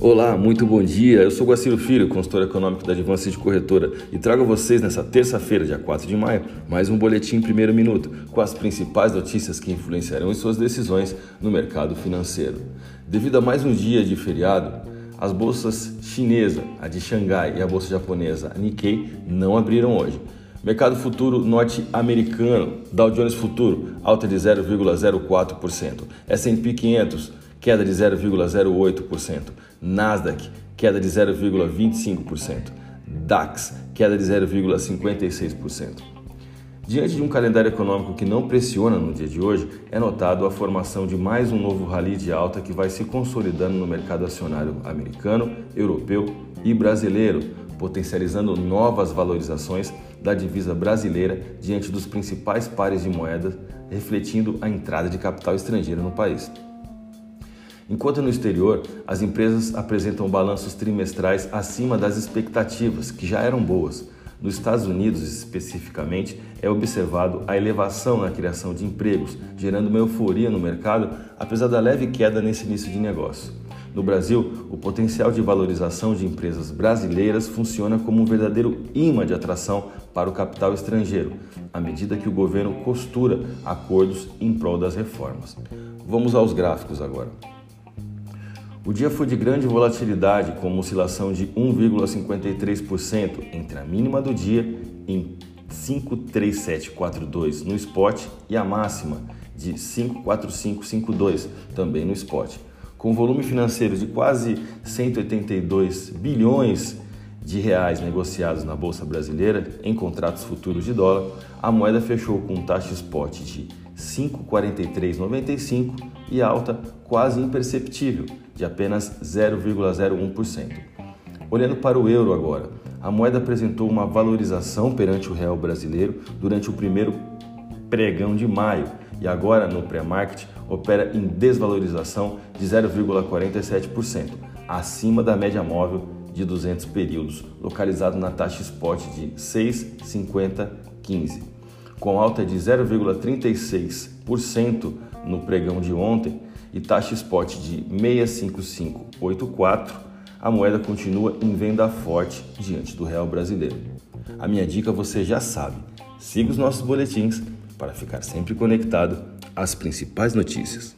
Olá, muito bom dia. Eu sou Guaciro Filho, consultor econômico da Advance de Corretora, e trago a vocês nessa terça-feira, dia 4 de maio, mais um boletim em primeiro minuto, com as principais notícias que influenciarão em suas decisões no mercado financeiro. Devido a mais um dia de feriado, as bolsas chinesa, a de Xangai e a bolsa japonesa, a Nikkei, não abriram hoje. Mercado futuro norte-americano, Dow Jones Futuro, alta de 0,04%. S&P 500, queda de 0,08%. Nasdaq, queda de 0,25%. DAX, queda de 0,56%. Diante de um calendário econômico que não pressiona no dia de hoje, é notado a formação de mais um novo rally de alta que vai se consolidando no mercado acionário americano, europeu e brasileiro, potencializando novas valorizações da divisa brasileira diante dos principais pares de moedas, refletindo a entrada de capital estrangeiro no país. Enquanto no exterior, as empresas apresentam balanços trimestrais acima das expectativas, que já eram boas. Nos Estados Unidos, especificamente, é observado a elevação na criação de empregos, gerando uma euforia no mercado, apesar da leve queda nesse início de negócio. No Brasil, o potencial de valorização de empresas brasileiras funciona como um verdadeiro imã de atração para o capital estrangeiro, à medida que o governo costura acordos em prol das reformas. Vamos aos gráficos agora. O dia foi de grande volatilidade, com uma oscilação de 1,53% entre a mínima do dia em 53742 no spot e a máxima de 54552 também no spot. Com volume financeiro de quase 182 bilhões de reais negociados na bolsa brasileira em contratos futuros de dólar, a moeda fechou com taxa spot de 5,4395 e alta quase imperceptível de apenas 0,01%. Olhando para o euro agora, a moeda apresentou uma valorização perante o real brasileiro durante o primeiro pregão de maio e agora no pré-market opera em desvalorização de 0,47%, acima da média móvel de 200 períodos, localizado na taxa spot de 6,5015. Com alta de 0,36% no pregão de ontem e taxa spot de 65584, a moeda continua em venda forte diante do real brasileiro. A minha dica você já sabe. Siga os nossos boletins para ficar sempre conectado às principais notícias.